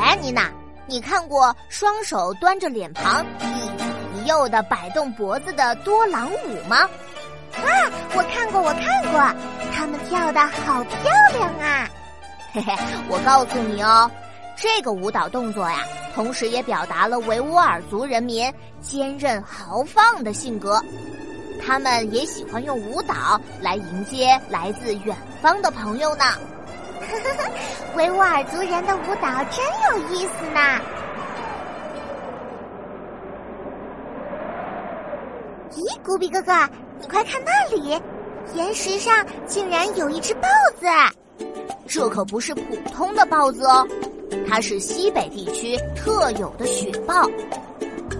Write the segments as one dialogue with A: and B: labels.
A: 哎，妮娜，你看过双手端着脸庞一左一右的摆动脖子的多朗舞吗？
B: 啊，我看过，我看过，他们跳的好漂亮啊！
A: 嘿嘿，我告诉你哦，这个舞蹈动作呀，同时也表达了维吾尔族人民坚韧豪放的性格。他们也喜欢用舞蹈来迎接来自远方的朋友呢。
B: 维吾尔族人的舞蹈真有意思呢。咦，古比哥哥，你快看那里，岩石上竟然有一只豹子！
A: 这可不是普通的豹子哦，它是西北地区特有的雪豹。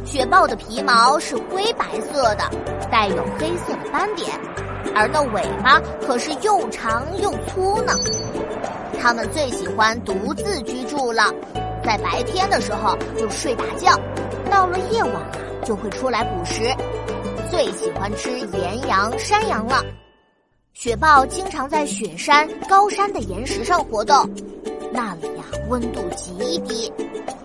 A: 雪豹的皮毛是灰白色的，带有黑色的斑点，而那尾巴可是又长又粗呢。它们最喜欢独自居住了，在白天的时候就睡大觉，到了夜晚啊就会出来捕食，最喜欢吃岩羊、山羊了。雪豹经常在雪山、高山的岩石上活动，那里呀温度极低。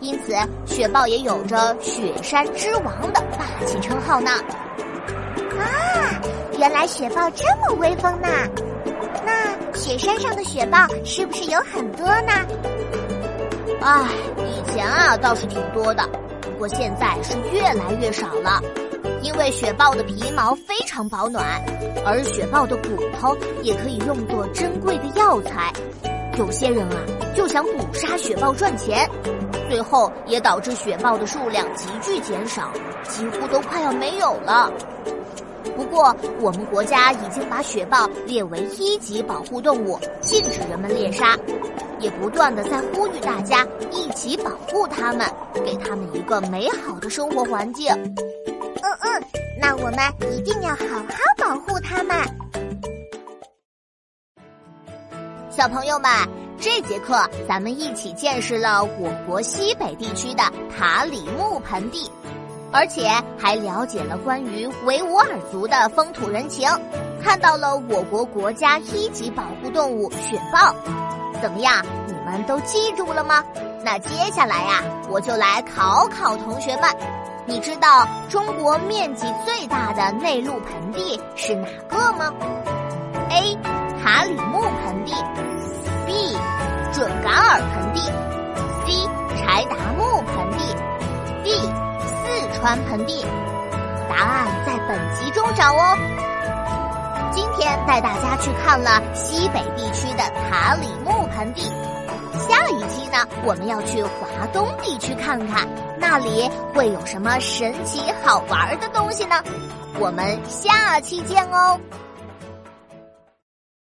A: 因此，雪豹也有着“雪山之王”的霸气称号呢。
B: 啊，原来雪豹这么威风呢！雪山上的雪豹是不是有很多呢？
A: 唉，以前啊倒是挺多的，不过现在是越来越少了。因为雪豹的皮毛非常保暖，而雪豹的骨头也可以用作珍贵的药材。有些人啊就想捕杀雪豹赚钱。最后也导致雪豹的数量急剧减少，几乎都快要没有了。不过，我们国家已经把雪豹列为一级保护动物，禁止人们猎杀，也不断的在呼吁大家一起保护它们，给它们一个美好的生活环境。
B: 嗯嗯，那我们一定要好好保护它们。
A: 小朋友们。这节课，咱们一起见识了我国西北地区的塔里木盆地，而且还了解了关于维吾尔族的风土人情，看到了我国国家一级保护动物雪豹。怎么样，你们都记住了吗？那接下来呀，我就来考考同学们，你知道中国面积最大的内陆盆地是哪个吗川盆地，答案在本集中找哦。今天带大家去看了西北地区的塔里木盆地，下一期呢，我们要去华东地区看看，那里会有什么神奇好玩的东西呢？我们下期见哦。